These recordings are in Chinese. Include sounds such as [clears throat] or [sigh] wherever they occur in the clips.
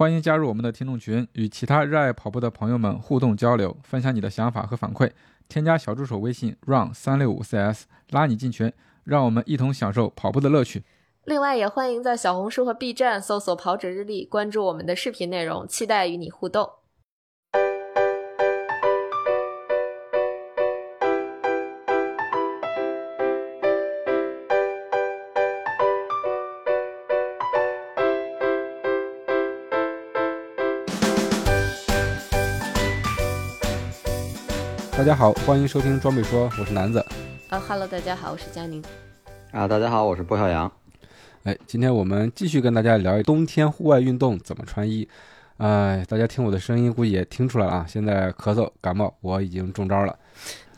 欢迎加入我们的听众群，与其他热爱跑步的朋友们互动交流，分享你的想法和反馈。添加小助手微信 run 三六五 cs，拉你进群，让我们一同享受跑步的乐趣。另外，也欢迎在小红书和 B 站搜索“跑者日历”，关注我们的视频内容，期待与你互动。大家好，欢迎收听装备说，我是南子。啊哈喽，大家好，我是佳宁。啊，大家好，我是郭晓阳。哎，今天我们继续跟大家聊冬天户外运动怎么穿衣。哎，大家听我的声音，估计也听出来了啊，现在咳嗽感冒，我已经中招了。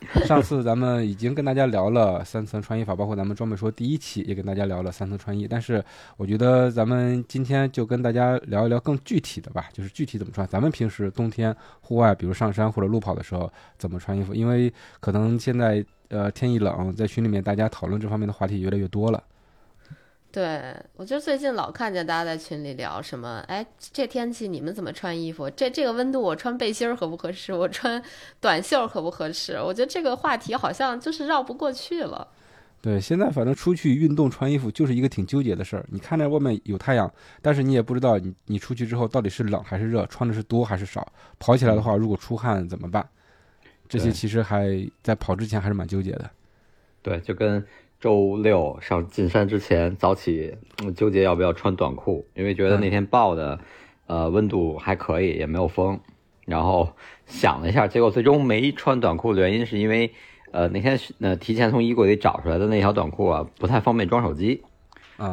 [laughs] 上次咱们已经跟大家聊了三层穿衣法，包括咱们装备说第一期也跟大家聊了三层穿衣。但是我觉得咱们今天就跟大家聊一聊更具体的吧，就是具体怎么穿。咱们平时冬天户外，比如上山或者路跑的时候怎么穿衣服？因为可能现在呃天一冷，在群里面大家讨论这方面的话题越来越多了。对，我就最近老看见大家在群里聊什么，哎，这天气你们怎么穿衣服？这这个温度我穿背心儿合不合适？我穿短袖合不合适？我觉得这个话题好像就是绕不过去了。对，现在反正出去运动穿衣服就是一个挺纠结的事儿。你看着外面有太阳，但是你也不知道你你出去之后到底是冷还是热，穿的是多还是少。跑起来的话，如果出汗怎么办？这些其实还在跑之前还是蛮纠结的。对，就跟。周六上进山之前早起，纠结要不要穿短裤，因为觉得那天报的，呃，温度还可以，也没有风。然后想了一下，结果最终没穿短裤的原因是因为，呃，那天呃提前从衣柜里找出来的那条短裤啊，不太方便装手机。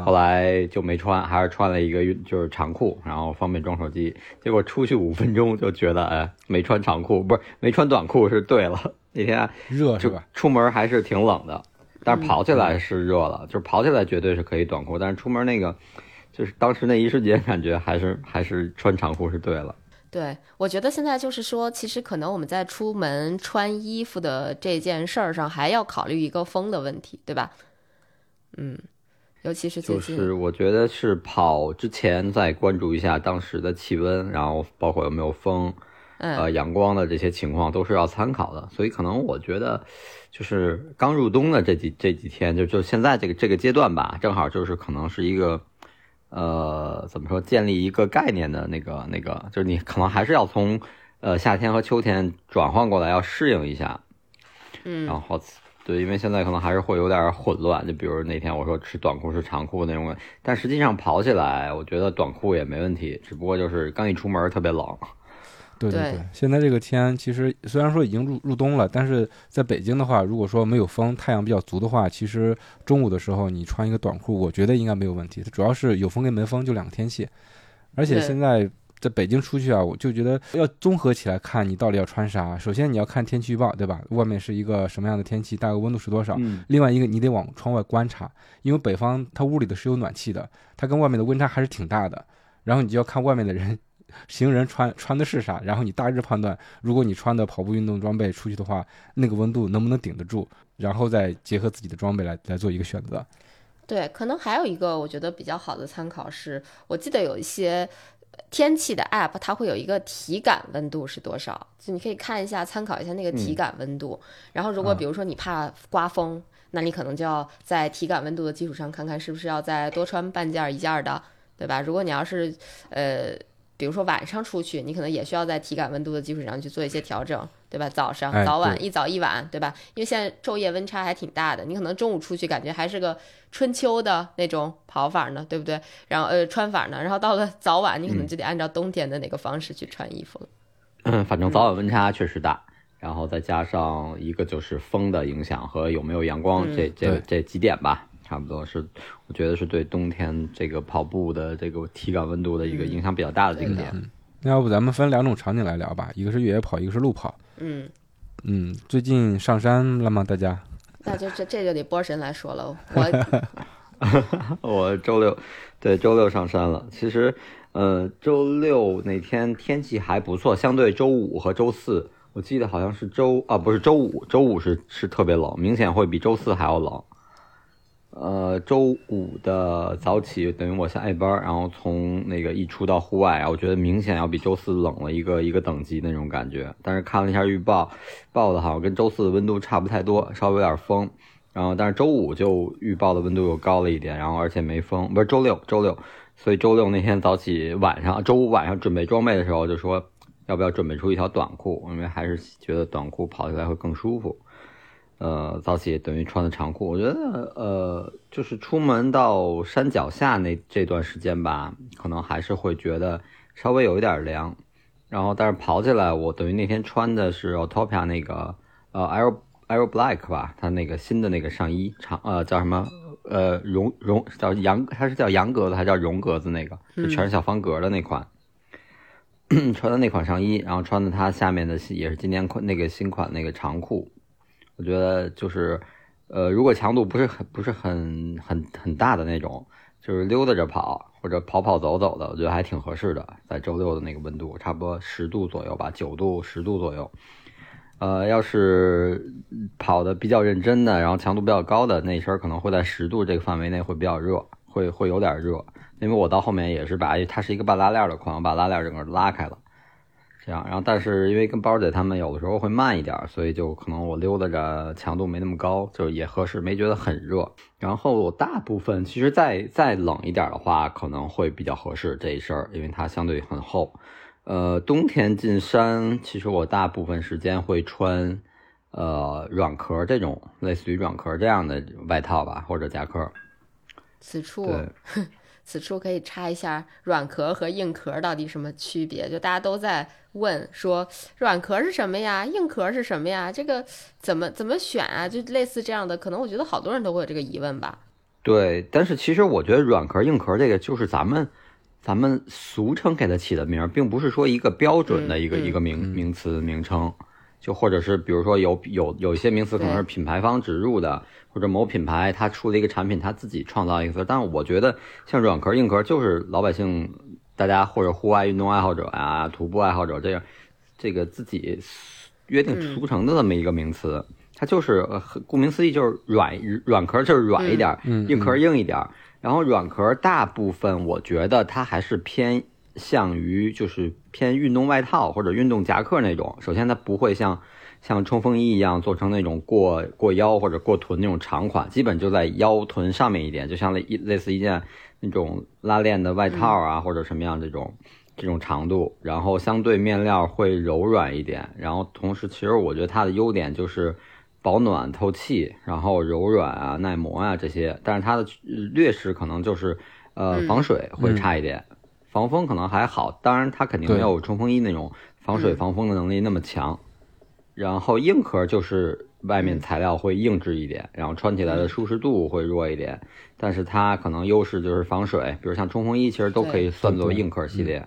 后来就没穿，还是穿了一个运就是长裤，然后方便装手机。结果出去五分钟就觉得，哎，没穿长裤不是没穿短裤是对了。那天热是吧？出门还是挺冷的。但是跑起来是热了，就是跑起来绝对是可以短裤，但是出门那个，就是当时那一瞬间感觉还是还是穿长裤是对了。对，我觉得现在就是说，其实可能我们在出门穿衣服的这件事儿上，还要考虑一个风的问题，对吧？嗯，尤其是最近，就是我觉得是跑之前再关注一下当时的气温，然后包括有没有风。呃，阳光的这些情况都是要参考的，所以可能我觉得，就是刚入冬的这几这几天，就就现在这个这个阶段吧，正好就是可能是一个，呃，怎么说，建立一个概念的那个那个，就是你可能还是要从呃夏天和秋天转换过来，要适应一下。嗯，然后对，因为现在可能还是会有点混乱，就比如那天我说是短裤是长裤那种，但实际上跑起来，我觉得短裤也没问题，只不过就是刚一出门特别冷。对对对，现在这个天其实虽然说已经入入冬了，但是在北京的话，如果说没有风，太阳比较足的话，其实中午的时候你穿一个短裤，我觉得应该没有问题。它主要是有风跟没风就两个天气，而且现在在北京出去啊，我就觉得要综合起来看，你到底要穿啥。首先你要看天气预报，对吧？外面是一个什么样的天气，大概温度是多少？另外一个你得往窗外观察，因为北方它屋里的是有暖气的，它跟外面的温差还是挺大的。然后你就要看外面的人。行人穿穿的是啥？然后你大致判断，如果你穿的跑步运动装备出去的话，那个温度能不能顶得住？然后再结合自己的装备来来做一个选择。对，可能还有一个我觉得比较好的参考是，我记得有一些天气的 app，它会有一个体感温度是多少，就你可以看一下，参考一下那个体感温度。然后如果比如说你怕刮风，那你可能就要在体感温度的基础上，看看是不是要再多穿半件一件的，对吧？如果你要是呃。比如说晚上出去，你可能也需要在体感温度的基础上去做一些调整，对吧？早上、早晚一早一晚，对吧？因为现在昼夜温差还挺大的，你可能中午出去感觉还是个春秋的那种跑法呢，对不对？然后呃穿法呢，然后到了早晚，你可能就得按照冬天的那个方式去穿衣服了。嗯，反正早晚温差确实大，然后再加上一个就是风的影响和有没有阳光，这这这几点吧。差不多是，我觉得是对冬天这个跑步的这个体感温度的一个影响比较大的这个点。那要不咱们分两种场景来聊吧，一个是越野跑，一个是路跑。嗯嗯，最近上山了吗？大家？[laughs] 那就这这就得波神来说了。我 [laughs] 我周六对周六上山了。其实，呃，周六那天天气还不错，相对周五和周四，我记得好像是周啊不是周五，周五是是特别冷，明显会比周四还要冷。呃，周五的早起等于我下夜班，然后从那个一出到户外，我觉得明显要比周四冷了一个一个等级那种感觉。但是看了一下预报，报的好像跟周四的温度差不太多，稍微有点风。然后但是周五就预报的温度又高了一点，然后而且没风，不是周六周六，所以周六那天早起晚上，周五晚上准备装备的时候就说要不要准备出一条短裤，因为还是觉得短裤跑起来会更舒服。呃，早起等于穿的长裤，我觉得呃，就是出门到山脚下那这段时间吧，可能还是会觉得稍微有一点凉。然后，但是跑起来，我等于那天穿的是 Autopia 那个呃 Air Air Black 吧，它那个新的那个上衣长呃叫什么呃绒绒叫羊，它是叫羊格子还是叫绒格子那个，就全是小方格的那款，穿的那款上衣，然后穿的它下面的也是今年款那个新款那个长裤。我觉得就是，呃，如果强度不是很不是很很很大的那种，就是溜达着跑或者跑跑走走的，我觉得还挺合适的。在周六的那个温度，差不多十度左右吧，九度十度左右。呃，要是跑的比较认真的，然后强度比较高的那身，可能会在十度这个范围内会比较热，会会有点热。因为我到后面也是把它是一个半拉链的款，我把拉链整个拉开了。这样，然后但是因为跟包姐他们有的时候会慢一点，所以就可能我溜达着强度没那么高，就也合适，没觉得很热。然后大部分其实再再冷一点的话，可能会比较合适这一身，因为它相对很厚。呃，冬天进山，其实我大部分时间会穿呃软壳这种类似于软壳这样的外套吧，或者夹克。此处。[laughs] 对。此处可以插一下软壳和硬壳到底什么区别？就大家都在问说软壳是什么呀，硬壳是什么呀？这个怎么怎么选啊？就类似这样的，可能我觉得好多人都会有这个疑问吧。对，但是其实我觉得软壳硬壳这个就是咱们咱们俗称给它起的名，并不是说一个标准的一个一个名名词名称。就或者是比如说有有有一些名词可能是品牌方植入的，或者某品牌它出了一个产品，它自己创造一个词。但是我觉得像软壳硬壳就是老百姓大家或者户外运动爱好者啊、徒步爱好者这样，这个自己约定俗成的这么一个名词，它就是顾名思义就是软软壳就是软一点，硬壳硬一点。然后软壳大部分我觉得它还是偏。向于就是偏运动外套或者运动夹克那种，首先它不会像像冲锋衣一样做成那种过过腰或者过臀那种长款，基本就在腰臀上面一点，就像类类似一件那种拉链的外套啊或者什么样这种这种长度，然后相对面料会柔软一点，然后同时其实我觉得它的优点就是保暖透气，然后柔软啊耐磨啊这些，但是它的劣势可能就是呃防水会差一点。防风可能还好，当然它肯定没有冲锋衣那种防水防风的能力那么强。然后硬壳就是外面材料会硬质一点，然后穿起来的舒适度会弱一点，但是它可能优势就是防水，比如像冲锋衣其实都可以算作硬壳系列。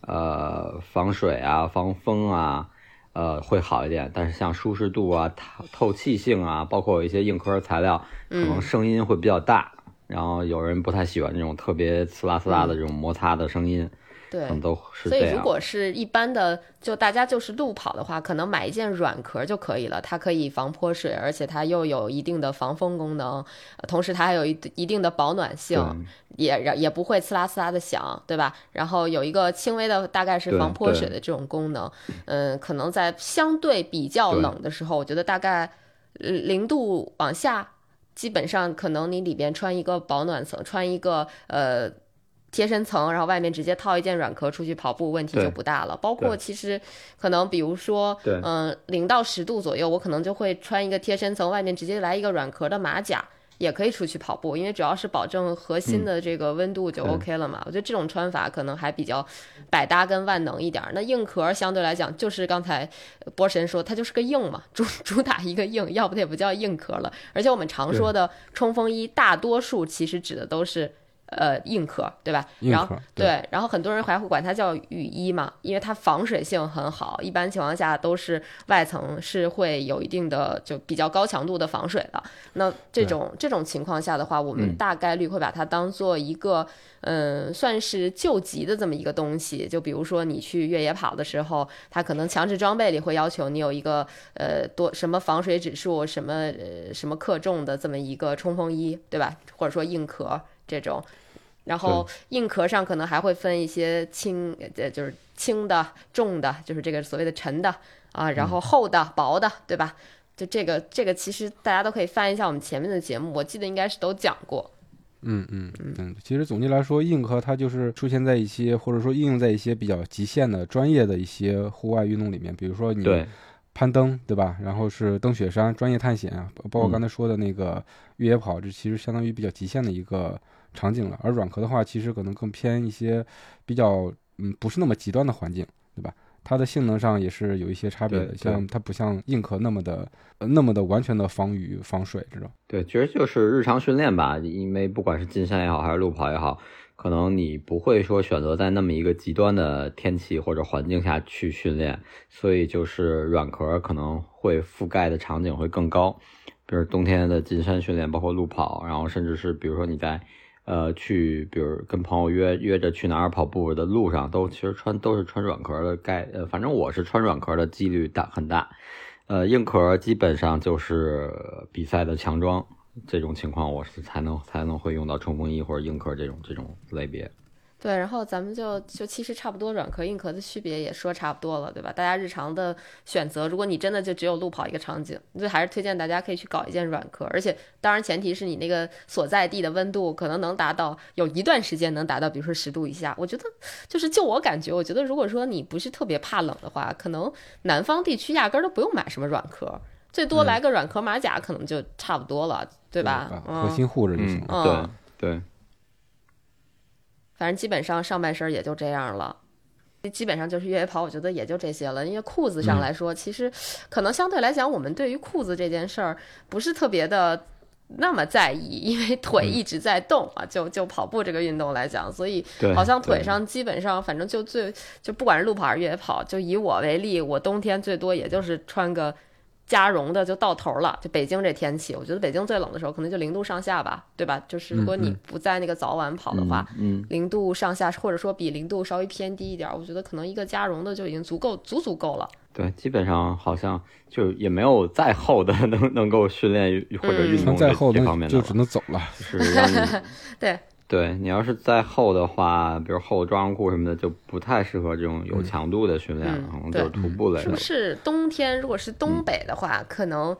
呃，防水啊，防风啊，呃会好一点，但是像舒适度啊、透透气性啊，包括有一些硬壳材料，可能声音会比较大。然后有人不太喜欢这种特别刺啦刺啦的这种摩擦的声音，对，都是所以如果是一般的，就大家就是路跑的话，可能买一件软壳就可以了。它可以防泼水，而且它又有一定的防风功能，同时它还有一一定的保暖性，也也不会刺啦刺啦的响，对吧？然后有一个轻微的大概是防泼水的这种功能。嗯，可能在相对比较冷的时候，我觉得大概零度往下。基本上可能你里边穿一个保暖层，穿一个呃贴身层，然后外面直接套一件软壳出去跑步，问题就不大了。包括其实可能比如说，嗯，零到十度左右，我可能就会穿一个贴身层，外面直接来一个软壳的马甲。也可以出去跑步，因为主要是保证核心的这个温度就 OK 了嘛。我觉得这种穿法可能还比较百搭跟万能一点。那硬壳相对来讲，就是刚才波神说，它就是个硬嘛，主 [laughs] 主打一个硬，要不它也不叫硬壳了。而且我们常说的冲锋衣，大多数其实指的都是呃硬壳，对吧？然后对，然后很多人还会管它叫雨衣嘛，因为它防水性很好，一般情况下都是外层是会有一定的就比较高强度的防水的。那这种这种情况下的话，我们大概率会把它当做一个嗯，算是救急的这么一个东西。就比如说你去越野跑的时候，它可能强制装备里会要求你有一个呃多什么防水指数，什么呃什么克重的这么一个冲锋衣，对吧？或者说硬壳这种。然后硬壳上可能还会分一些轻，呃，就是轻的、重的，就是这个所谓的沉的啊，然后厚的、薄的，对吧？就这个，这个其实大家都可以翻一下我们前面的节目，我记得应该是都讲过。嗯嗯嗯，其实总结来说，硬壳它就是出现在一些或者说应用在一些比较极限的专业的一些户外运动里面，比如说你攀登，对吧？然后是登雪山、专业探险啊，包括刚才说的那个越野跑，这其实相当于比较极限的一个。场景了，而软壳的话，其实可能更偏一些比较嗯不是那么极端的环境，对吧？它的性能上也是有一些差别的，像它不像硬壳那么的那么的完全的防雨防水这种。对，其实就是日常训练吧，因为不管是进山也好，还是路跑也好，可能你不会说选择在那么一个极端的天气或者环境下去训练，所以就是软壳可能会覆盖的场景会更高，比如冬天的进山训练，包括路跑，然后甚至是比如说你在。呃，去，比如跟朋友约约着去哪儿跑步的路上，都其实穿都是穿软壳的概，呃，反正我是穿软壳的几率大很大，呃，硬壳基本上就是比赛的强装，这种情况我是才能才能会用到冲锋衣或者硬壳这种这种类别。对，然后咱们就就其实差不多软壳硬壳的区别也说差不多了，对吧？大家日常的选择，如果你真的就只有路跑一个场景，就还是推荐大家可以去搞一件软壳，而且当然前提是你那个所在地的温度可能能达到有一段时间能达到，比如说十度以下。我觉得就是就我感觉，我觉得如果说你不是特别怕冷的话，可能南方地区压根儿都不用买什么软壳，最多来个软壳马甲可能就差不多了，对吧？核心护着就行了。对对。反正基本上上半身也就这样了，基本上就是越野跑，我觉得也就这些了。因为裤子上来说，其实可能相对来讲，我们对于裤子这件事儿不是特别的那么在意，因为腿一直在动啊。就就跑步这个运动来讲，所以好像腿上基本上反正就最就不管是路跑还是越野跑，就以我为例，我冬天最多也就是穿个。加绒的就到头了，就北京这天气，我觉得北京最冷的时候可能就零度上下吧，对吧？就是如果你不在那个早晚跑的话，嗯，零度上下，或者说比零度稍微偏低一点，我觉得可能一个加绒的就已经足够，足足够了。对，基本上好像就也没有再厚的能能够训练或者运动这方面的，就只能走了，是让你 [laughs] 对。对你要是再厚的话，比如厚装裤什么的，就不太适合这种有强度的训练，可能就是徒步类的。是不是冬天如果是东北的话，可能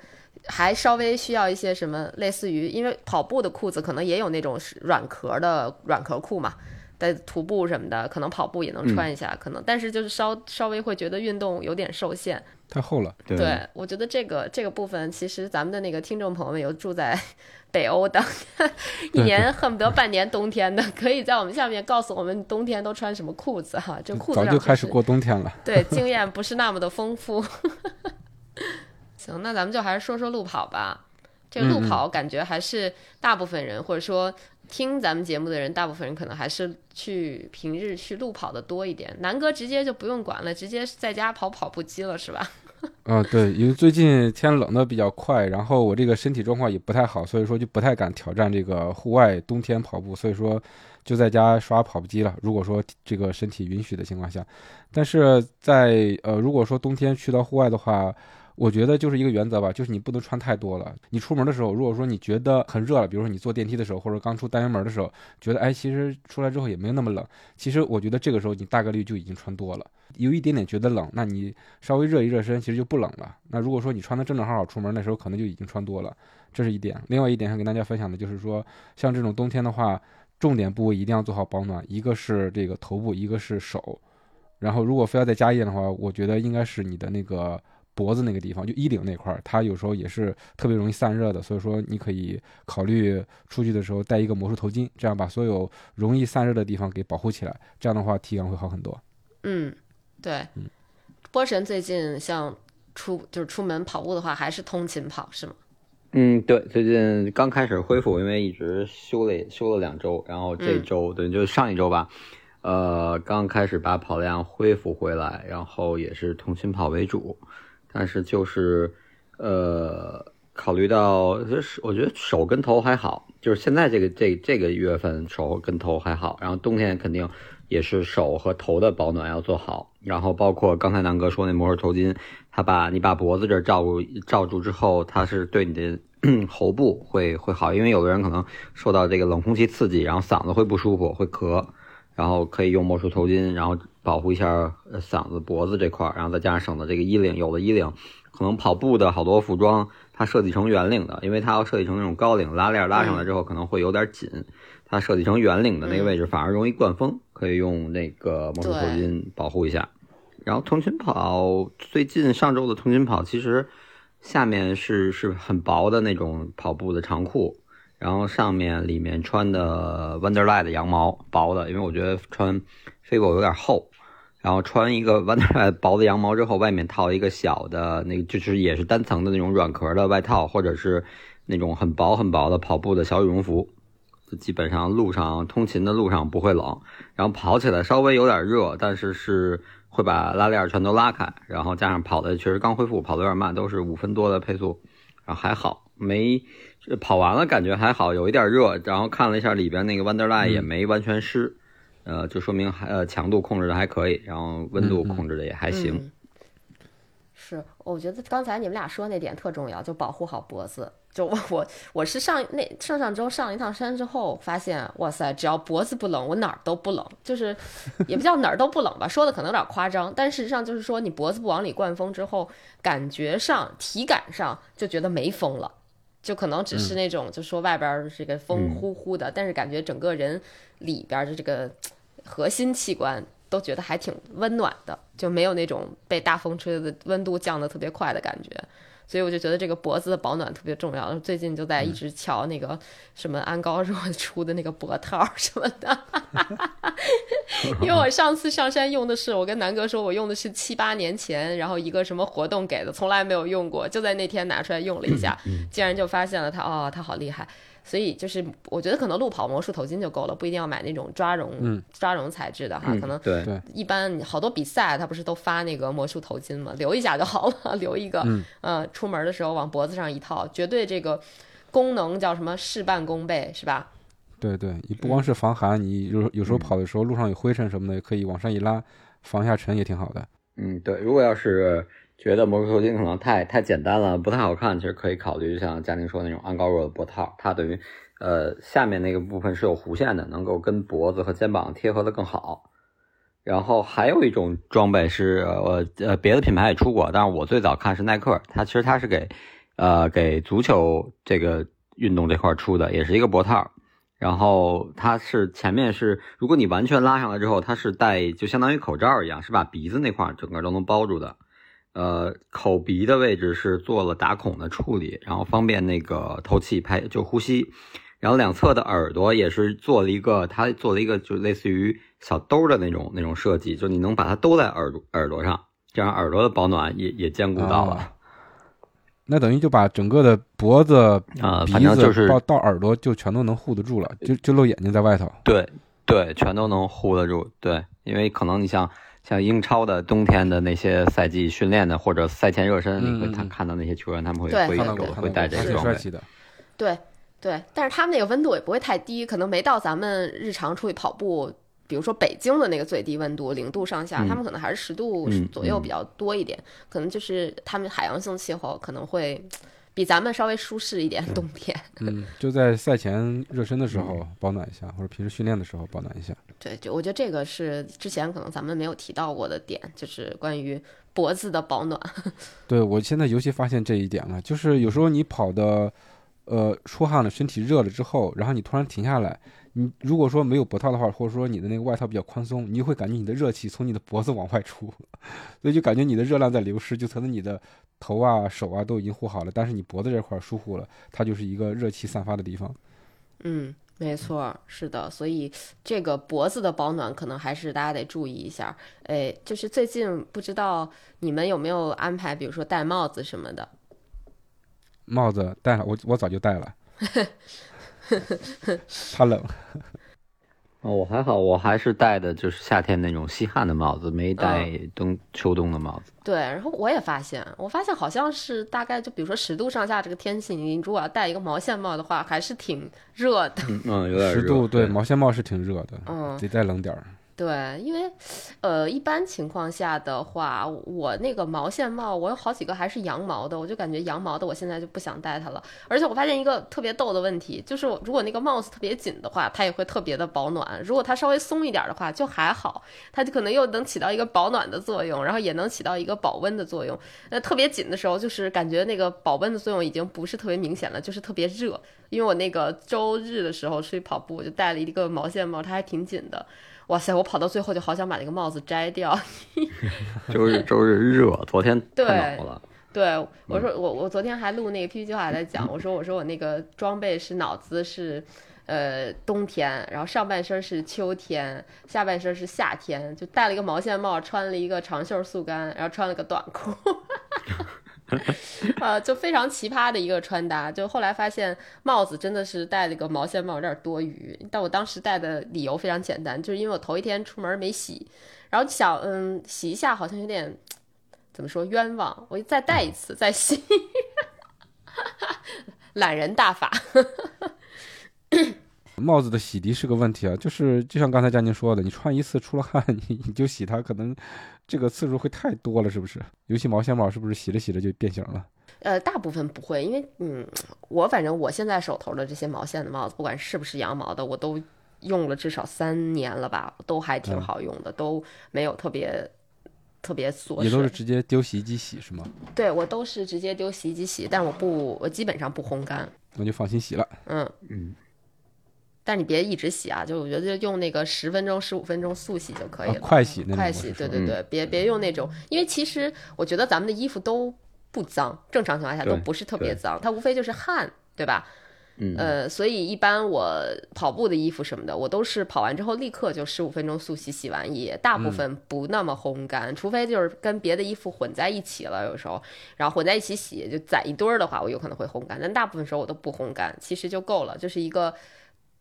还稍微需要一些什么，类似于因为跑步的裤子可能也有那种软壳的软壳裤嘛。在徒步什么的，可能跑步也能穿一下，可能，但是就是稍稍微会觉得运动有点受限，太厚了。对，我觉得这个这个部分，其实咱们的那个听众朋友们有住在 [laughs] 北欧的，[laughs] 一年恨不得半年冬天的，可以在我们下面告诉我们冬天都穿什么裤子哈。这裤子早就开始过冬天了。对，经验不是那么的丰富。[laughs] 行，那咱们就还是说说路跑吧。这个路跑感觉还是大部分人或者说。听咱们节目的人，大部分人可能还是去平日去路跑的多一点。南哥直接就不用管了，直接在家跑跑步机了，是吧？[laughs] 啊，对，因为最近天冷的比较快，然后我这个身体状况也不太好，所以说就不太敢挑战这个户外冬天跑步，所以说就在家刷跑步机了。如果说这个身体允许的情况下，但是在呃，如果说冬天去到户外的话。我觉得就是一个原则吧，就是你不能穿太多了。你出门的时候，如果说你觉得很热了，比如说你坐电梯的时候，或者刚出单元门的时候，觉得哎，其实出来之后也没有那么冷。其实我觉得这个时候你大概率就已经穿多了，有一点点觉得冷，那你稍微热一热身，其实就不冷了。那如果说你穿的正正好好出门，那时候可能就已经穿多了，这是一点。另外一点想跟大家分享的就是说，像这种冬天的话，重点部位一定要做好保暖，一个是这个头部，一个是手。然后如果非要再加一点的话，我觉得应该是你的那个。脖子那个地方，就衣领那块儿，它有时候也是特别容易散热的，所以说你可以考虑出去的时候带一个魔术头巾，这样把所有容易散热的地方给保护起来，这样的话体感会好很多。嗯，对。波神最近像出就是出门跑步的话，还是通勤跑是吗？嗯，对，最近刚开始恢复，因为一直休了休了两周，然后这周对，就上一周吧，呃，刚开始把跑量恢复回来，然后也是通勤跑为主，但是就是呃，考虑到就是我觉得手跟头还好，就是现在这个这这个月份手跟头还好，然后冬天肯定也是手和头的保暖要做好，然后包括刚才南哥说那魔术头巾。他把你把脖子这罩住罩住之后，它是对你的 [clears throat] 喉部会会好，因为有的人可能受到这个冷空气刺激，然后嗓子会不舒服，会咳，然后可以用魔术头巾，然后保护一下嗓子脖子这块，然后再加上省的这个衣领，有的衣领可能跑步的好多服装它设计成圆领的，因为它要设计成那种高领拉链拉上来之后可能会有点紧，它设计成圆领的那个位置反而容易灌风，可以用那个魔术头巾保护一下。然后通勤跑，最近上周的通勤跑，其实下面是是很薄的那种跑步的长裤，然后上面里面穿的 Wonderland 的羊毛薄的，因为我觉得穿 Fable 有点厚，然后穿一个 Wonderland [laughs] 薄的羊毛之后，外面套一个小的那个，就是也是单层的那种软壳的外套，或者是那种很薄很薄的跑步的小羽绒服，就基本上路上通勤的路上不会冷，然后跑起来稍微有点热，但是是。会把拉链全都拉开，然后加上跑的确实刚恢复，跑的有点慢，都是五分多的配速，然后还好，没跑完了感觉还好，有一点热，然后看了一下里边那个 Wonderline 也没完全湿，呃，就说明还呃强度控制的还可以，然后温度控制的也还行。是，我觉得刚才你们俩说那点特重要，就保护好脖子。就我我我是上那上上周上了一趟山之后，发现哇塞，只要脖子不冷，我哪儿都不冷。就是也不叫哪儿都不冷吧，说的可能有点夸张，但事实上就是说你脖子不往里灌风之后，感觉上体感上就觉得没风了，就可能只是那种就说外边这个风呼呼的，但是感觉整个人里边的这个核心器官都觉得还挺温暖的，就没有那种被大风吹的温度降得特别快的感觉。所以我就觉得这个脖子的保暖特别重要。最近就在一直瞧那个什么安高若 [laughs] 出的那个脖套什么的，[laughs] 因为我上次上山用的是，我跟南哥说我用的是七八年前，然后一个什么活动给的，从来没有用过，就在那天拿出来用了一下，竟然就发现了它，哦，它好厉害。所以就是，我觉得可能路跑魔术头巾就够了，不一定要买那种抓绒、抓绒材质的哈。可能对一般好多比赛，他不是都发那个魔术头巾嘛？留一下就好了，[laughs] 留一个，嗯，出门的时候往脖子上一套，绝对这个功能叫什么事半功倍，是吧？对对，你不光是防寒，你有有时候跑的时候路上有灰尘什么的，也可以往上一拉，防一下尘也挺好的。嗯，对，如果要是。觉得魔术头巾可能太太简单了，不太好看，其实可以考虑像嘉宁说那种安高若的脖套，它等于呃下面那个部分是有弧线的，能够跟脖子和肩膀贴合的更好。然后还有一种装备是呃呃别的品牌也出过，但是我最早看是耐克，它其实它是给呃给足球这个运动这块出的，也是一个脖套。然后它是前面是，如果你完全拉上来之后，它是戴就相当于口罩一样，是把鼻子那块整个都能包住的。呃，口鼻的位置是做了打孔的处理，然后方便那个透气排就呼吸。然后两侧的耳朵也是做了一个，它做了一个就类似于小兜的那种那种设计，就你能把它兜在耳朵耳朵上，这样耳朵的保暖也也兼顾到了。那等于就把整个的脖子啊，反正就是到到耳朵就全都能护得住了，就就露眼睛在外头。对对，全都能护得住。对，因为可能你像。像英超的冬天的那些赛季训练的或者赛前热身，你会看看到那些球员他们会会会带这个装备。对对，但是他们那个温度也不会太低，可能没到咱们日常出去跑步，比如说北京的那个最低温度零度上下，他们可能还是十度左右比较多一点，可能就是他们海洋性气候可能会。比咱们稍微舒适一点，冬天。嗯，就在赛前热身的时候保暖一下，或者平时训练的时候保暖一下。对，就我觉得这个是之前可能咱们没有提到过的点，就是关于脖子的保暖。[laughs] 对我现在尤其发现这一点了，就是有时候你跑的，呃，出汗了，身体热了之后，然后你突然停下来。你如果说没有脖套的话，或者说你的那个外套比较宽松，你就会感觉你的热气从你的脖子往外出，[laughs] 所以就感觉你的热量在流失，就可能你的头啊、手啊都已经护好了，但是你脖子这块疏忽了，它就是一个热气散发的地方。嗯，没错，是的，所以这个脖子的保暖可能还是大家得注意一下。哎，就是最近不知道你们有没有安排，比如说戴帽子什么的。帽子戴了，我我早就戴了，[laughs] [laughs] 怕冷。[laughs] 哦，我还好，我还是戴的就是夏天那种吸汗的帽子，没戴冬秋冬的帽子。对，然后我也发现，我发现好像是大概就比如说十度上下这个天气，你如果要戴一个毛线帽的话，还是挺热的。嗯，有点十度，对，毛线帽是挺热的，嗯，得再冷点儿。对，因为，呃，一般情况下的话，我那个毛线帽，我有好几个还是羊毛的，我就感觉羊毛的，我现在就不想戴它了。而且我发现一个特别逗的问题，就是如果那个帽子特别紧的话，它也会特别的保暖；如果它稍微松一点的话，就还好，它就可能又能起到一个保暖的作用，然后也能起到一个保温的作用。那特别紧的时候，就是感觉那个保温的作用已经不是特别明显了，就是特别热。因为我那个周日的时候出去跑步，我就戴了一个毛线帽，它还挺紧的。哇塞！我跑到最后就好想把那个帽子摘掉。[laughs] 周日周日热，昨天太冷了。对，我说我我昨天还录那个 PPT 还在讲，我说我说我那个装备是脑子是呃冬天，然后上半身是秋天，下半身是夏天，就戴了一个毛线帽，穿了一个长袖速干，然后穿了个短裤。[laughs] [laughs] 呃，就非常奇葩的一个穿搭。就后来发现帽子真的是戴了个毛线帽有点多余，但我当时戴的理由非常简单，就是因为我头一天出门没洗，然后想嗯洗一下好像有点怎么说冤枉，我再戴一次再洗，[laughs] 懒人大法。[laughs] 帽子的洗涤是个问题啊，就是就像刚才佳宁说的，你穿一次出了汗，[laughs] 你你就洗它，可能这个次数会太多了，是不是？尤其毛线帽，是不是洗着洗着就变形了？呃，大部分不会，因为嗯，我反正我现在手头的这些毛线的帽子，不管是不是羊毛的，我都用了至少三年了吧，都还挺好用的，都没有特别特别缩也都是直接丢洗衣机洗是吗？对，我都是直接丢洗衣机洗，但我不，我基本上不烘干，那就放心洗了。嗯嗯。但你别一直洗啊，就我觉得就用那个十分钟、十五分钟速洗就可以了，快洗，快洗，对对对，别别用那种，因为其实我觉得咱们的衣服都不脏，正常情况下都不是特别脏，它无非就是汗，对吧？嗯，呃，所以一般我跑步的衣服什么的，我都是跑完之后立刻就十五分钟速洗，洗完也大部分不那么烘干，除非就是跟别的衣服混在一起了，有时候，然后混在一起洗，就攒一堆儿的话，我有可能会烘干，但大部分时候我都不烘干，其实就够了，就是一个。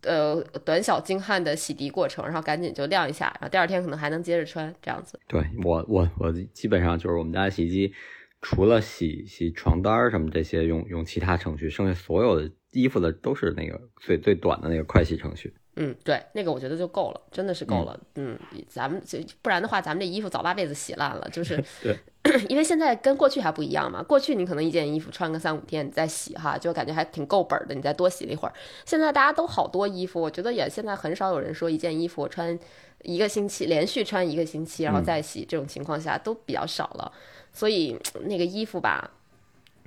呃，短小精悍的洗涤过程，然后赶紧就晾一下，然后第二天可能还能接着穿，这样子。对我，我我基本上就是我们家洗衣机，除了洗洗床单什么这些用用其他程序，剩下所有的衣服的都是那个最最短的那个快洗程序。嗯，对，那个我觉得就够了，真的是够了。嗯，咱们就不然的话，咱们这衣服早把被子洗烂了。就是，[laughs] [clears throat] 因为现在跟过去还不一样嘛。过去你可能一件衣服穿个三五天，你再洗哈，就感觉还挺够本的。你再多洗了一会儿。现在大家都好多衣服，我觉得也现在很少有人说一件衣服我穿一个星期，连续穿一个星期然后再洗，这种情况下都比较少了。所以那个衣服吧。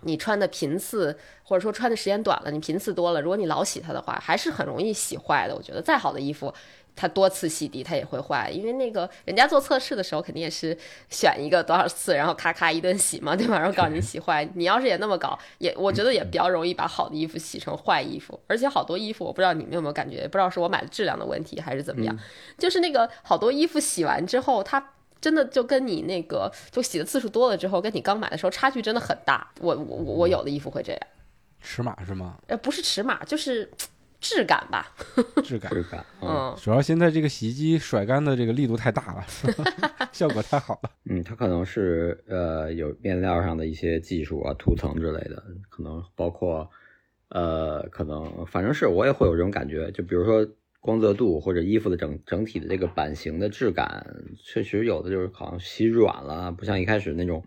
你穿的频次，或者说穿的时间短了，你频次多了，如果你老洗它的话，还是很容易洗坏的。我觉得再好的衣服，它多次洗涤它也会坏，因为那个人家做测试的时候肯定也是选一个多少次，然后咔咔一顿洗嘛，对吧？然后告诉你洗坏，你要是也那么搞，也我觉得也比较容易把好的衣服洗成坏衣服。而且好多衣服，我不知道你们有没有感觉，不知道是我买的质量的问题还是怎么样，就是那个好多衣服洗完之后，它。真的就跟你那个，就洗的次数多了之后，跟你刚买的时候差距真的很大。我我我有的衣服会这样，尺码是吗？呃，不是尺码，就是质感吧。[laughs] 质感，质感。嗯，主要现在这个洗衣机甩干的这个力度太大了，[laughs] 效果太好了。嗯，它可能是呃有面料上的一些技术啊，涂层之类的，可能包括呃，可能反正是我也会有这种感觉，就比如说。光泽度或者衣服的整整体的这个版型的质感，确实有的就是好像洗软了，不像一开始那种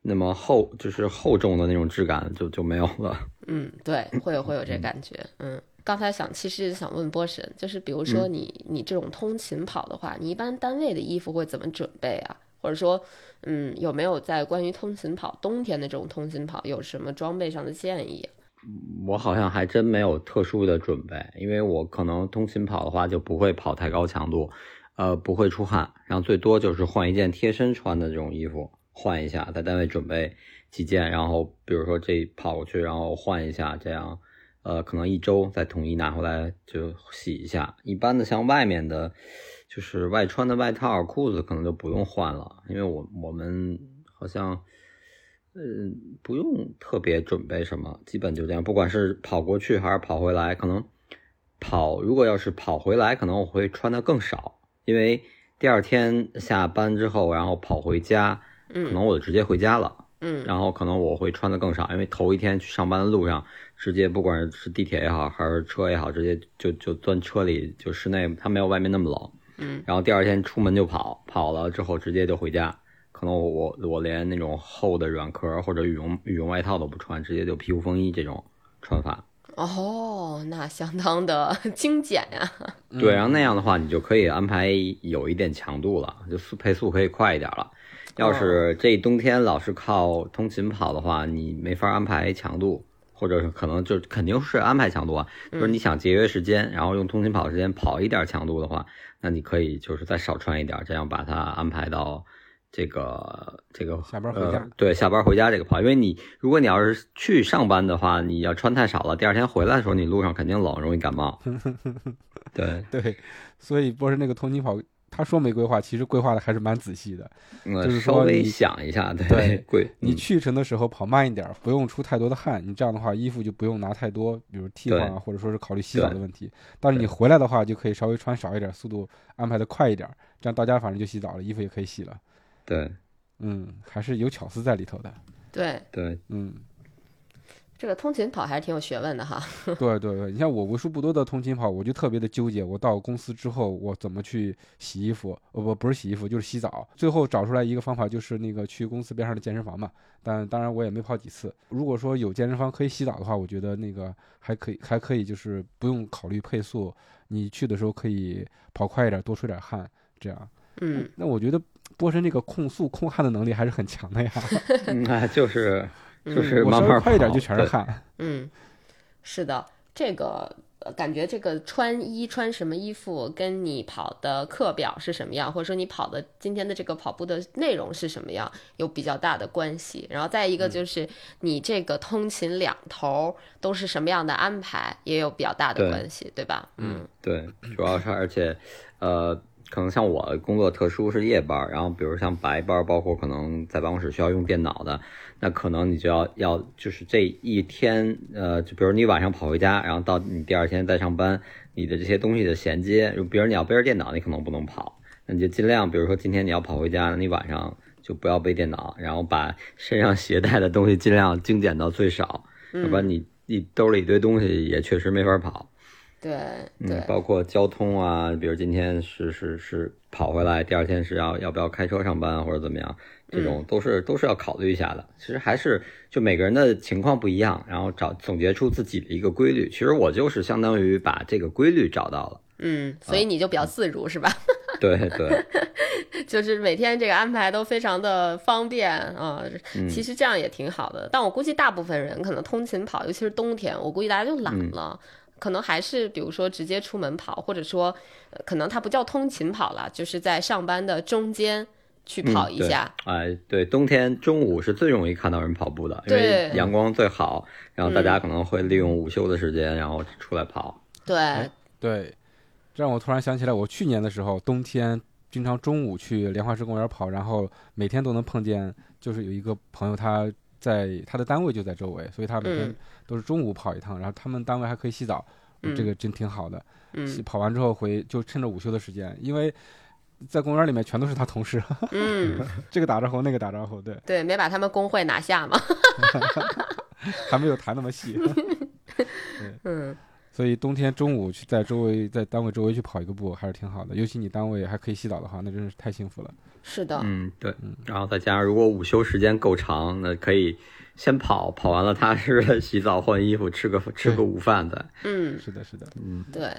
那么厚，就是厚重的那种质感就就没有了。嗯，对，会有会有这感觉。嗯，刚才想其实想问波神，就是比如说你你这种通勤跑的话，你一般单位的衣服会怎么准备啊？或者说，嗯，有没有在关于通勤跑冬天的这种通勤跑有什么装备上的建议？我好像还真没有特殊的准备，因为我可能通勤跑的话就不会跑太高强度，呃，不会出汗，然后最多就是换一件贴身穿的这种衣服，换一下，在单位准备几件，然后比如说这跑过去，然后换一下，这样，呃，可能一周再统一拿回来就洗一下。一般的像外面的，就是外穿的外套、裤子，可能就不用换了，因为我我们好像。嗯，不用特别准备什么，基本就这样。不管是跑过去还是跑回来，可能跑如果要是跑回来，可能我会穿的更少，因为第二天下班之后，然后跑回家，可能我就直接回家了。嗯，然后可能我会穿的更少，因为头一天去上班的路上，直接不管是地铁也好，还是车也好，直接就就钻车里，就室内它没有外面那么冷。嗯，然后第二天出门就跑，跑了之后直接就回家。可能我我我连那种厚的软壳或者羽绒羽绒外套都不穿，直接就皮肤风衣这种穿法。哦，那相当的 [laughs] 精简呀。对，然后那样的话，你就可以安排有一点强度了，就速配速可以快一点了。要是这冬天老是靠通勤跑的话，你没法安排强度，或者可能就肯定是安排强度啊。就是你想节约时间，然后用通勤跑时间跑一点强度的话，那你可以就是再少穿一点，这样把它安排到。这个这个下班回家，对下班回家这个跑，因为你如果你要是去上班的话，你要穿太少了，第二天回来的时候你路上肯定冷，容易感冒。[laughs] 对对，所以波士那个通勤跑，他说没规划，其实规划的还是蛮仔细的，就是稍微想一下，对，规你去程的时候跑慢一点，不用出太多的汗，你这样的话衣服就不用拿太多，比如替换啊，或者说是考虑洗澡的问题。但是你回来的话，就可以稍微穿少一点，速度安排的快一点，这样到家反正就洗澡了，衣服也可以洗了。对，嗯，还是有巧思在里头的。对对，嗯，这个通勤跑还是挺有学问的哈。对对对，你像我为数不多的通勤跑，我就特别的纠结，我到公司之后我怎么去洗衣服？哦不，不是洗衣服，就是洗澡。最后找出来一个方法，就是那个去公司边上的健身房嘛。但当然我也没跑几次。如果说有健身房可以洗澡的话，我觉得那个还可以，还可以，就是不用考虑配速，你去的时候可以跑快一点，多出点汗，这样。嗯，那我觉得波神这个控速控汗的能力还是很强的呀。那 [laughs] 就是就是慢慢快一点就全是汗。嗯，是的，这个感觉这个穿衣穿什么衣服跟你跑的课表是什么样，或者说你跑的今天的这个跑步的内容是什么样，有比较大的关系。然后再一个就是你这个通勤两头都是什么样的安排，也有比较大的关系，对吧？嗯，对，主要是而且呃。可能像我工作特殊是夜班，然后比如像白班，包括可能在办公室需要用电脑的，那可能你就要要就是这一天，呃，就比如你晚上跑回家，然后到你第二天再上班，你的这些东西的衔接，就比如你要背着电脑，你可能不能跑，那你就尽量，比如说今天你要跑回家，你晚上就不要背电脑，然后把身上携带的东西尽量精简到最少，要不然你你兜里一堆东西也确实没法跑。对，嗯，包括交通啊，比如今天是是是跑回来，第二天是要要不要开车上班或者怎么样，这种都是都是要考虑一下的。其实还是就每个人的情况不一样，然后找总结出自己的一个规律。其实我就是相当于把这个规律找到了，嗯，所以你就比较自如是吧？对 [laughs] 对，[laughs] 就是每天这个安排都非常的方便啊。其实这样也挺好的，但我估计大部分人可能通勤跑，尤其是冬天，我估计大家就懒了。可能还是比如说直接出门跑，或者说，可能它不叫通勤跑了，就是在上班的中间去跑一下。哎，对，冬天中午是最容易看到人跑步的，因为阳光最好，然后大家可能会利用午休的时间，然后出来跑。对对，这让我突然想起来，我去年的时候冬天经常中午去莲花池公园跑，然后每天都能碰见，就是有一个朋友他。在他的单位就在周围，所以他每天都是中午跑一趟，然后他们单位还可以洗澡，这个真挺好的。嗯。跑完之后回就趁着午休的时间，因为在公园里面全都是他同事，嗯，[laughs] 这个打招呼那个打招呼，对。对，没把他们工会拿下嘛，[laughs] 还没有谈那么细，[laughs] 嗯。所以冬天中午去在周围在单位周围去跑一个步还是挺好的，尤其你单位还可以洗澡的话，那真是太幸福了。是的，嗯，对，嗯，然后再加上如果午休时间够长，那可以先跑，跑完了踏实的洗澡换衣服，吃个吃个午饭再。嗯，是的，是的，嗯，对，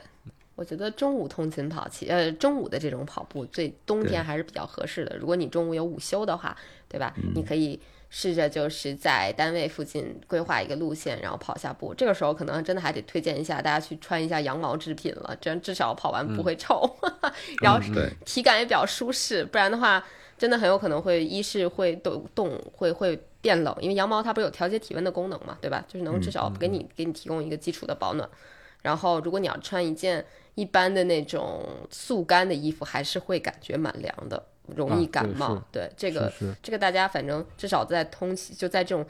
我觉得中午通勤跑，起呃中午的这种跑步，最冬天还是比较合适的。如果你中午有午休的话，对吧？你可以。试着就是在单位附近规划一个路线，然后跑下步。这个时候可能真的还得推荐一下大家去穿一下羊毛制品了，这样至少跑完不会臭，[laughs] 然后体感也比较舒适。不然的话，真的很有可能会一是会抖动，会会变冷，因为羊毛它不是有调节体温的功能嘛，对吧？就是能至少给你给你提供一个基础的保暖。然后如果你要穿一件一般的那种速干的衣服，还是会感觉蛮凉的。容易感冒。对这个这个大家反正至少在通勤就在这种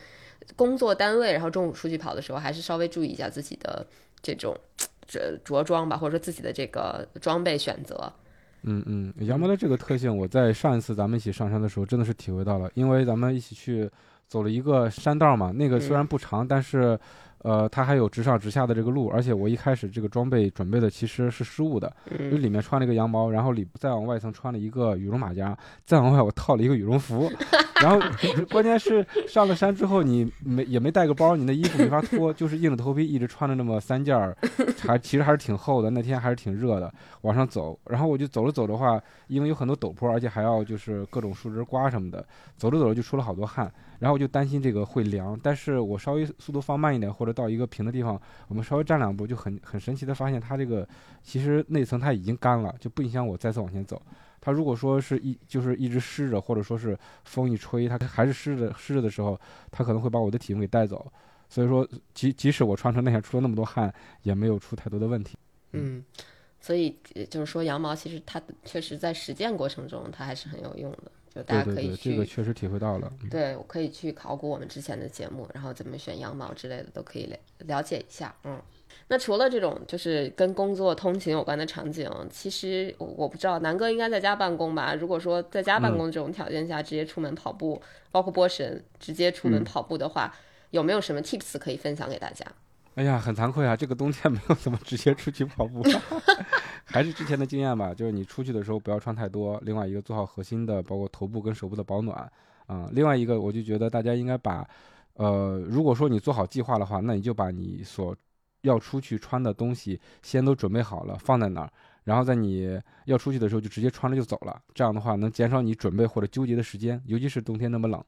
工作单位，然后中午出去跑的时候，还是稍微注意一下自己的这种着着装吧，或者说自己的这个装备选择。嗯嗯，羊毛的这个特性，我在上一次咱们一起上山的时候真的是体会到了，因为咱们一起去走了一个山道嘛，那个虽然不长，但是。呃，它还有直上直下的这个路，而且我一开始这个装备准备的其实是失误的，因为里面穿了一个羊毛，然后里再往外层穿了一个羽绒马甲，再往外我套了一个羽绒服，然后关键是上了山之后你没也没带个包，你的衣服没法脱，就是硬着头皮一直穿着那么三件儿，还其实还是挺厚的，那天还是挺热的，往上走，然后我就走着走的话，因为有很多陡坡，而且还要就是各种树枝刮什么的，走着走着就出了好多汗。然后我就担心这个会凉，但是我稍微速度放慢一点，或者到一个平的地方，我们稍微站两步，就很很神奇的发现，它这个其实内层它已经干了，就不影响我再次往前走。它如果说是一就是一直湿着，或者说是风一吹，它还是湿着湿着的时候，它可能会把我的体温给带走。所以说，即即使我穿成那样出了那么多汗，也没有出太多的问题。嗯，所以就是说羊毛其实它确实在实践过程中它还是很有用的。就大家可以去，这个确实体会到了。对，我可以去考古我们之前的节目，然后怎么选羊毛之类的都可以了了解一下。嗯，那除了这种就是跟工作通勤有关的场景，其实我不知道南哥应该在家办公吧？如果说在家办公这种条件下直接出门跑步，包括波神直接出门跑步的话，有没有什么 tips 可以分享给大家？哎呀，很惭愧啊，这个冬天 [laughs] 没有怎么直接出去跑步，[laughs] 还是之前的经验吧，就是你出去的时候不要穿太多。另外一个做好核心的，包括头部跟手部的保暖啊。另外一个，我就觉得大家应该把，呃，如果说你做好计划的话，那你就把你所要出去穿的东西先都准备好了，放在那儿，然后在你要出去的时候就直接穿着就走了。这样的话能减少你准备或者纠结的时间，尤其是冬天那么冷。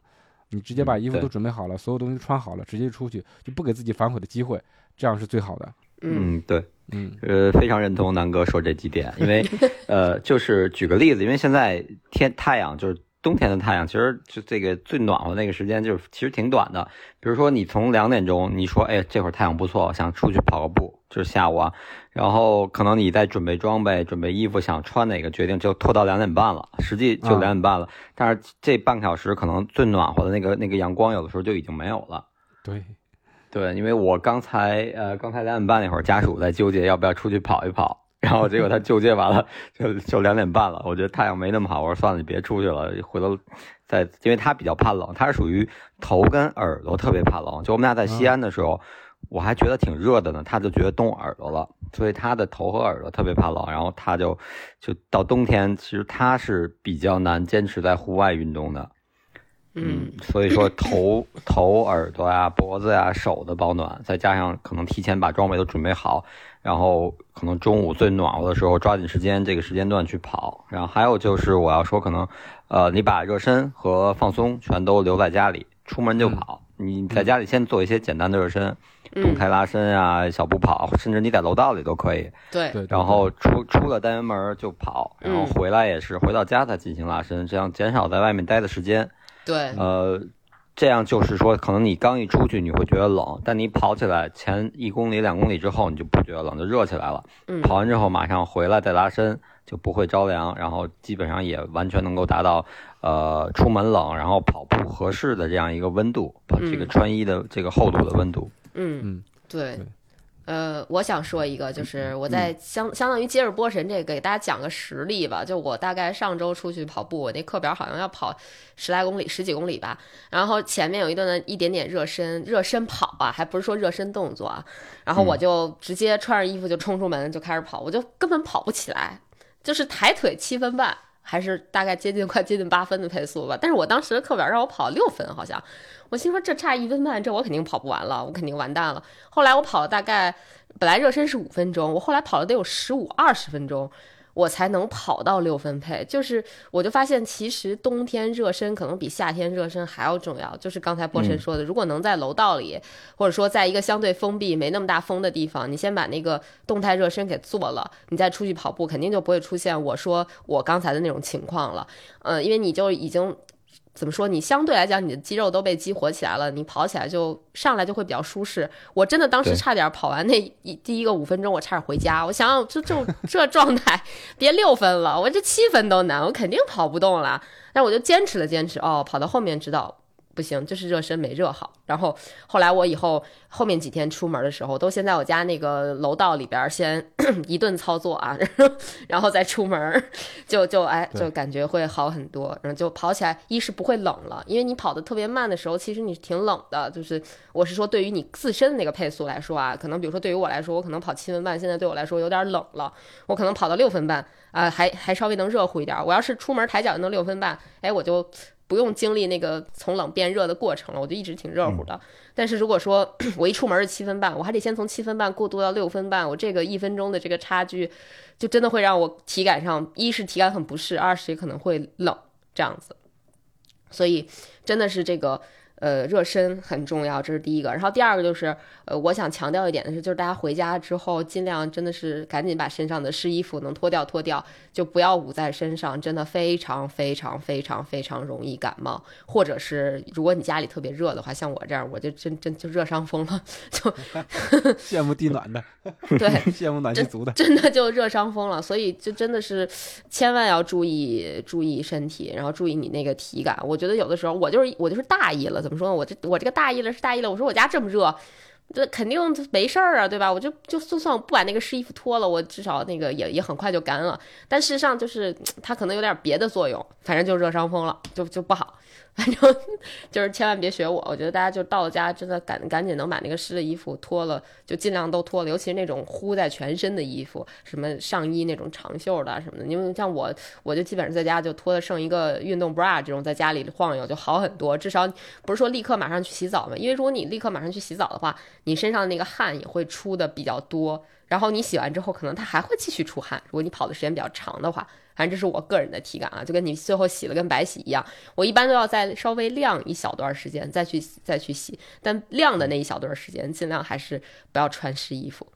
你直接把衣服都准备好了，所有东西穿好了，直接出去就不给自己反悔的机会，这样是最好的。嗯，对，嗯，呃，非常认同南哥说这几点，因为，[laughs] 呃，就是举个例子，因为现在天太阳就是。冬天的太阳其实就这个最暖和那个时间，就是其实挺短的。比如说你从两点钟，你说哎这会儿太阳不错，想出去跑个步，就是下午啊。然后可能你在准备装备、准备衣服，想穿哪个，决定就拖到两点半了，实际就两点半了。但是这半个小时可能最暖和的那个那个阳光，有的时候就已经没有了。对，对，因为我刚才呃刚才两点半那会儿，家属在纠结要不要出去跑一跑。然后结果他就接完了，就就两点半了。我觉得太阳没那么好，我说算了，你别出去了，回头再，因为他比较怕冷，他是属于头跟耳朵特别怕冷。就我们俩在西安的时候，我还觉得挺热的呢，他就觉得冻耳朵了，所以他的头和耳朵特别怕冷。然后他就就到冬天，其实他是比较难坚持在户外运动的。嗯，所以说 [laughs] 头头耳朵呀、脖子呀、手的保暖，再加上可能提前把装备都准备好。然后可能中午最暖和的时候，抓紧时间这个时间段去跑。然后还有就是我要说，可能，呃，你把热身和放松全都留在家里，出门就跑。你在家里先做一些简单的热身，动态拉伸啊，小步跑，甚至你在楼道里都可以。对。然后出出了单元门就跑，然后回来也是回到家再进行拉伸，这样减少在外面待的时间。对。呃。这样就是说，可能你刚一出去你会觉得冷，但你跑起来前一公里、两公里之后，你就不觉得冷，就热起来了。嗯，跑完之后马上回来再拉伸，就不会着凉，然后基本上也完全能够达到，呃，出门冷，然后跑步合适的这样一个温度，这个穿衣的这个厚度的温度。嗯嗯，对。呃，我想说一个，就是我在相相当于接着波神这个给大家讲个实例吧。就我大概上周出去跑步，我那课表好像要跑十来公里、十几公里吧。然后前面有一段的一点点热身，热身跑啊，还不是说热身动作啊。然后我就直接穿着衣服就冲出门就开始跑，我就根本跑不起来，就是抬腿七分半。还是大概接近快接近八分的配速吧，但是我当时的课表让我跑六分，好像，我心说这差一分半，这我肯定跑不完了，我肯定完蛋了。后来我跑了大概，本来热身是五分钟，我后来跑了得有十五二十分钟。我才能跑到六分配，就是我就发现，其实冬天热身可能比夏天热身还要重要。就是刚才波神说的，如果能在楼道里，或者说在一个相对封闭、没那么大风的地方，你先把那个动态热身给做了，你再出去跑步，肯定就不会出现我说我刚才的那种情况了。嗯，因为你就已经怎么说？你相对来讲，你的肌肉都被激活起来了，你跑起来就上来就会比较舒适。我真的当时差点跑完那一第一个五分钟，我差点回家。我想想，就就这状态，别六分了，我这七分都难，我肯定跑不动了。但我就坚持了坚持，哦，跑到后面知道。不行，就是热身没热好。然后后来我以后后面几天出门的时候，都先在我家那个楼道里边先 [clears throat] 一顿操作啊，[laughs] 然后再出门，就就哎就感觉会好很多。然后就跑起来，一是不会冷了，因为你跑得特别慢的时候，其实你挺冷的。就是我是说，对于你自身的那个配速来说啊，可能比如说对于我来说，我可能跑七分半，现在对我来说有点冷了。我可能跑到六分半啊，还还稍微能热乎一点。我要是出门抬脚就能六分半，哎，我就。不用经历那个从冷变热的过程了，我就一直挺热乎的。但是如果说 [coughs] 我一出门是七分半，我还得先从七分半过渡到六分半，我这个一分钟的这个差距，就真的会让我体感上，一是体感很不适，二是也可能会冷这样子。所以真的是这个。呃，热身很重要，这是第一个。然后第二个就是，呃，我想强调一点的是，就是大家回家之后，尽量真的是赶紧把身上的湿衣服能脱掉脱掉，就不要捂在身上，真的非常非常非常非常容易感冒。或者是如果你家里特别热的话，像我这样，我就真真就热伤风了，就 [laughs] 羡慕地暖的，[laughs] 对，羡慕暖气足的，真的就热伤风了。所以就真的是千万要注意注意身体，然后注意你那个体感。我觉得有的时候我就是我就是大意了。怎么说呢？我这我这个大意了是大意了。我说我家这么热，这肯定没事儿啊，对吧？我就就就算我不把那个湿衣服脱了，我至少那个也也很快就干了。但事实上就是 [tsk] 它可能有点别的作用，反正就热伤风了，就就不好。反正 [laughs] 就是千万别学我，我觉得大家就到家，真的赶赶紧能把那个湿的衣服脱了，就尽量都脱了，尤其是那种呼在全身的衣服，什么上衣那种长袖的什么的。因为像我，我就基本上在家就脱的剩一个运动 bra 这种，在家里晃悠就好很多。至少不是说立刻马上去洗澡嘛，因为如果你立刻马上去洗澡的话，你身上那个汗也会出的比较多，然后你洗完之后，可能它还会继续出汗。如果你跑的时间比较长的话。反正这是我个人的体感啊，就跟你最后洗了跟白洗一样。我一般都要再稍微晾一小段时间再去再去洗，但晾的那一小段时间，尽量还是不要穿湿衣服。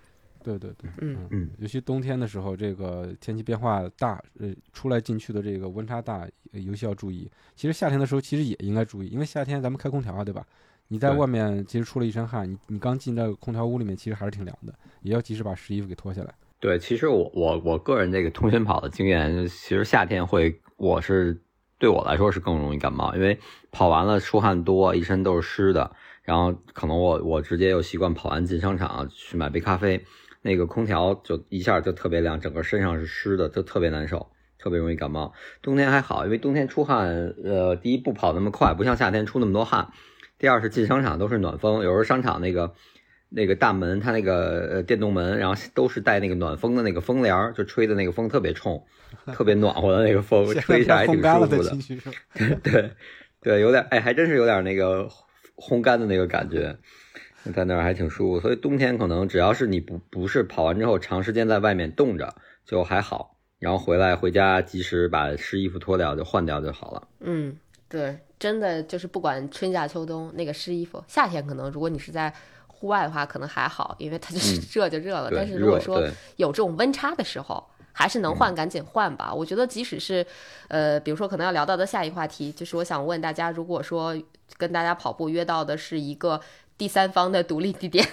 对对对，嗯嗯，尤其冬天的时候，这个天气变化大，呃，出来进去的这个温差大，尤其要注意。其实夏天的时候其实也应该注意，因为夏天咱们开空调啊，对吧？你在外面其实出了一身汗，你你刚进到空调屋里面，其实还是挺凉的，也要及时把湿衣服给脱下来。对，其实我我我个人这个通讯跑的经验，其实夏天会，我是对我来说是更容易感冒，因为跑完了出汗多，一身都是湿的，然后可能我我直接又习惯跑完进商场去买杯咖啡，那个空调就一下就特别凉，整个身上是湿的，就特别难受，特别容易感冒。冬天还好，因为冬天出汗，呃，第一不跑那么快，不像夏天出那么多汗，第二是进商场都是暖风，有时候商场那个。那个大门，它那个呃电动门，然后都是带那个暖风的那个风帘就吹的那个风特别冲，特别暖和的那个风，[laughs] 吹起来还挺舒服的。[laughs] 对对，有点哎，还真是有点那个烘干的那个感觉，在那儿还挺舒服。所以冬天可能只要是你不不是跑完之后长时间在外面冻着就还好，然后回来回家及时把湿衣服脱掉就换掉就好了。嗯，对，真的就是不管春夏秋冬，那个湿衣服，夏天可能如果你是在。户外的话可能还好，因为它就是热就热了。但是如果说有这种温差的时候，还是能换赶紧换吧。我觉得即使是，呃，比如说可能要聊到的下一话题，就是我想问大家，如果说跟大家跑步约到的是一个第三方的独立地点。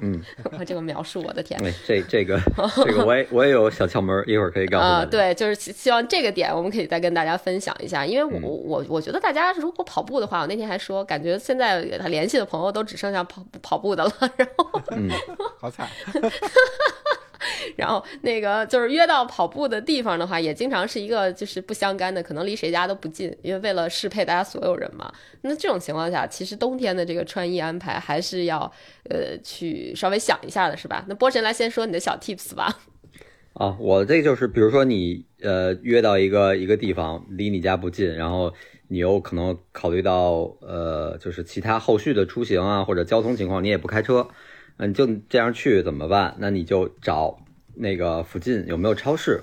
嗯，我 [laughs] 这个描述，我的天，这这个这个我也我也有小窍门，一会儿可以告诉啊。对，就是希望这个点我们可以再跟大家分享一下，因为我我我觉得大家如果跑步的话，我那天还说，感觉现在联系的朋友都只剩下跑跑步的了，然后嗯，[laughs] 好惨。然后那个就是约到跑步的地方的话，也经常是一个就是不相干的，可能离谁家都不近，因为为了适配大家所有人嘛。那这种情况下，其实冬天的这个穿衣安排还是要呃去稍微想一下的，是吧？那波神来先说你的小 tips 吧。啊，我这就是比如说你呃约到一个一个地方，离你家不近，然后你又可能考虑到呃就是其他后续的出行啊或者交通情况，你也不开车。嗯，就这样去怎么办？那你就找那个附近有没有超市，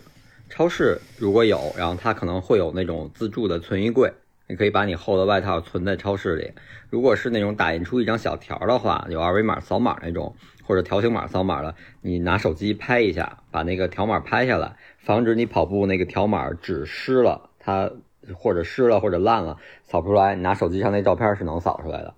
超市如果有，然后它可能会有那种自助的存衣柜，你可以把你厚的外套存在超市里。如果是那种打印出一张小条的话，有二维码扫码那种，或者条形码扫码的，你拿手机拍一下，把那个条码拍下来，防止你跑步那个条码纸湿了，它或者湿了或者烂了，扫不出来。你拿手机上那照片是能扫出来的。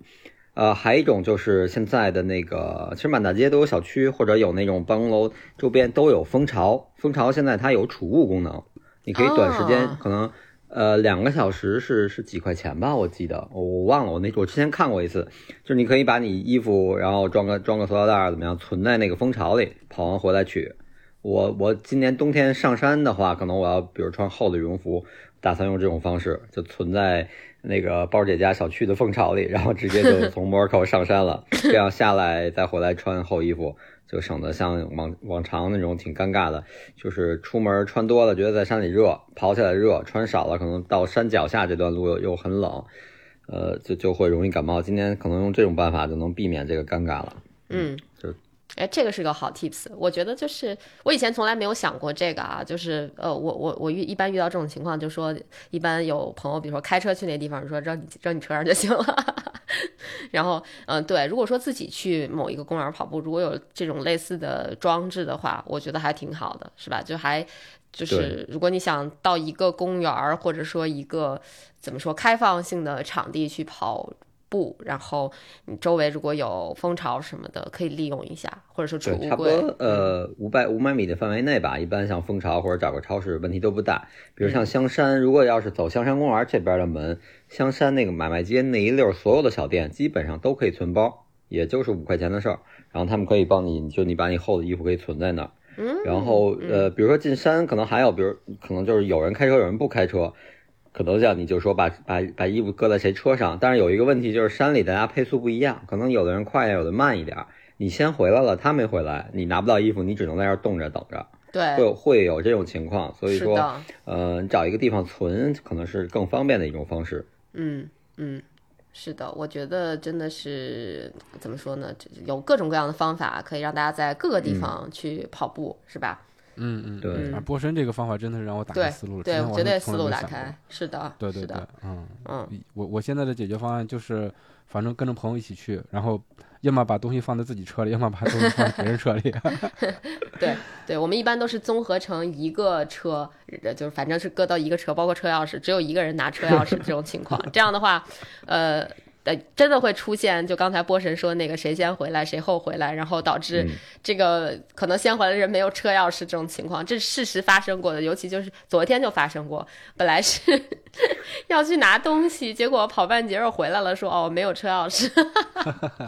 呃，还有一种就是现在的那个，其实满大街都有小区，或者有那种办公楼周边都有蜂巢。蜂巢现在它有储物功能，你可以短时间可能呃两个小时是是几块钱吧，我记得我我忘了，我那我之前看过一次，就是你可以把你衣服然后装个装个塑料袋怎么样，存在那个蜂巢里，跑完回来取。我我今年冬天上山的话，可能我要比如穿厚的羽绒服，打算用这种方式，就存在。那个包姐家小区的蜂巢里，然后直接就 [laughs] 从摩尔口上山了，这样下来再回来穿厚衣服，就省得像往往常那种挺尴尬的，就是出门穿多了觉得在山里热，跑起来热，穿少了可能到山脚下这段路又又很冷，呃，就就会容易感冒。今天可能用这种办法就能避免这个尴尬了。嗯，就。哎，这个是个好 tips，我觉得就是我以前从来没有想过这个啊，就是呃，我我我遇一般遇到这种情况，就说一般有朋友，比如说开车去那地方，说扔你扔你车上就行了。[laughs] 然后嗯，对，如果说自己去某一个公园跑步，如果有这种类似的装置的话，我觉得还挺好的，是吧？就还就是如果你想到一个公园或者说一个怎么说开放性的场地去跑。布，然后你周围如果有蜂巢什么的，可以利用一下，或者说储物柜。差不多呃五百五百米的范围内吧，一般像蜂巢或者找个超市问题都不大。比如像香山，如果要是走香山公园这边的门，香山那个买卖街那一溜所有的小店基本上都可以存包，也就是五块钱的事儿。然后他们可以帮你，就你把你厚的衣服可以存在那儿。嗯。然后呃，比如说进山，可能还有，比如可能就是有人开车，有人不开车。可能像你就说把把把衣服搁在谁车上，但是有一个问题就是山里大家配速不一样，可能有的人快一点，有的慢一点。你先回来了，他没回来，你拿不到衣服，你只能在这儿冻着等着。对，会会有这种情况，所以说，呃，找一个地方存可能是更方便的一种方式。嗯嗯，是的，我觉得真的是怎么说呢？有各种各样的方法可以让大家在各个地方去跑步，是吧？嗯嗯，对，波神这个方法真的是让我打开思路了，对，绝对思路打开，是的，对对对，嗯。嗯，我我现在的解决方案就是，反正跟着朋友一起去，然后要么把东西放在自己车里，要么把东西放在别人车里。[laughs] 对对，我们一般都是综合成一个车，就是反正是搁到一个车，包括车钥匙，只有一个人拿车钥匙这种情况，这样的话，呃。真的会出现，就刚才波神说那个谁先回来谁后回来，然后导致这个可能先回来的人没有车钥匙这种情况，这是事实发生过的，尤其就是昨天就发生过，本来是 [laughs] 要去拿东西，结果跑半截儿回来了，说哦没有车钥匙，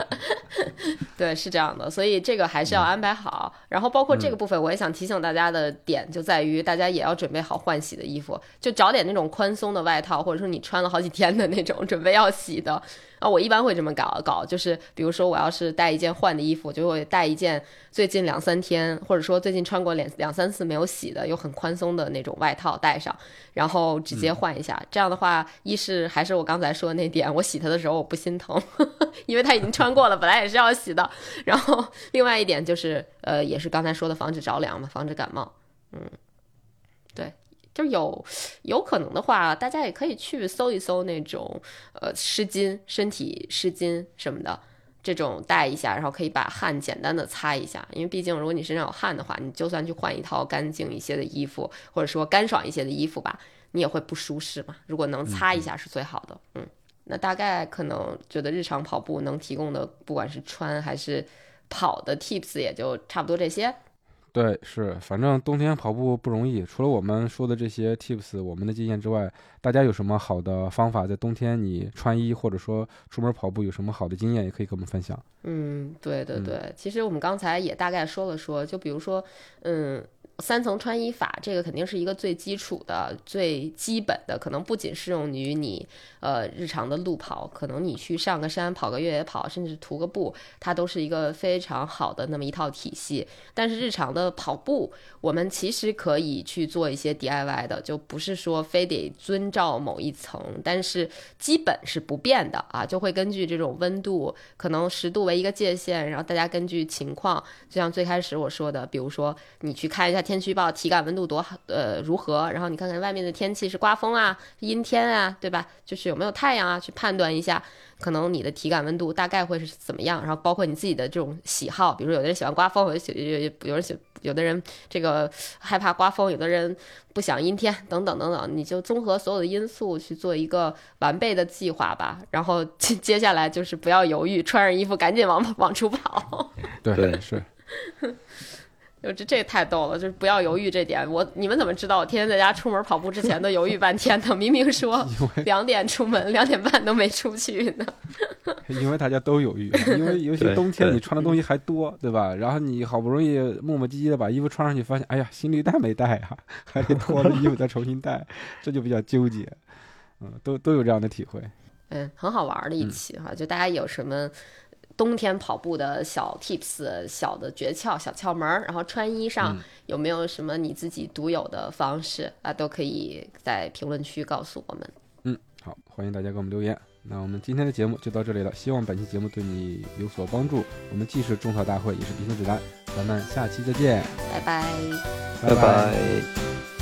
[laughs] 对，是这样的，所以这个还是要安排好。然后包括这个部分，我也想提醒大家的点就在于，大家也要准备好换洗的衣服，就找点那种宽松的外套，或者说你穿了好几天的那种，准备要洗的。啊，我一般会这么搞搞，就是比如说我要是带一件换的衣服，就会带一件最近两三天，或者说最近穿过两两三次没有洗的，又很宽松的那种外套带上，然后直接换一下。这样的话，一是还是我刚才说的那点，我洗它的时候我不心疼，[laughs] 因为它已经穿过了，本来也是要洗的。然后另外一点就是，呃，也是刚才说的防止着凉嘛，防止感冒。嗯，对。就有有可能的话，大家也可以去搜一搜那种呃湿巾、身体湿巾什么的，这种带一下，然后可以把汗简单的擦一下。因为毕竟如果你身上有汗的话，你就算去换一套干净一些的衣服，或者说干爽一些的衣服吧，你也会不舒适嘛。如果能擦一下是最好的。嗯，那大概可能觉得日常跑步能提供的，不管是穿还是跑的 tips，也就差不多这些。对，是，反正冬天跑步不容易。除了我们说的这些 tips，我们的经验之外，大家有什么好的方法？在冬天你穿衣或者说出门跑步有什么好的经验，也可以跟我们分享。嗯，对对对，其实我们刚才也大概说了说，就比如说，嗯。三层穿衣法，这个肯定是一个最基础的、最基本的，可能不仅适用于你呃日常的路跑，可能你去上个山、跑个越野跑，甚至徒个步，它都是一个非常好的那么一套体系。但是日常的跑步，我们其实可以去做一些 DIY 的，就不是说非得遵照某一层，但是基本是不变的啊，就会根据这种温度，可能十度为一个界限，然后大家根据情况，就像最开始我说的，比如说你去看一下。天气预报体感温度多好，呃，如何？然后你看看外面的天气是刮风啊，阴天啊，对吧？就是有没有太阳啊，去判断一下，可能你的体感温度大概会是怎么样。然后包括你自己的这种喜好，比如说有的人喜欢刮风，有的喜有有人喜有的人这个害怕刮风，有的人不想阴天，等等等等，你就综合所有的因素去做一个完备的计划吧。然后接接下来就是不要犹豫，穿上衣服赶紧往往出跑。对，是。就这这太逗了，就是不要犹豫这点。我你们怎么知道我天天在家出门跑步之前都犹豫半天呢？[laughs] 明明说两点出门，两点半都没出去呢。[laughs] 因为大家都犹豫，因为 [laughs] 尤其冬天你穿的东西还多，对吧？然后你好不容易磨磨唧唧的把衣服穿上去，发现哎呀，行李带没带啊，还得脱了衣服再重新带，这就比较纠结。嗯，都都有这样的体会。嗯，很好玩的一期哈，就大家有什么。冬天跑步的小 tips、小的诀窍、小窍门儿，然后穿衣上有没有什么你自己独有的方式啊？都可以在评论区告诉我们。嗯，好，欢迎大家给我们留言。那我们今天的节目就到这里了，希望本期节目对你有所帮助。我们既是种草大会，也是鼻青指南，咱们下期再见，拜拜，拜拜。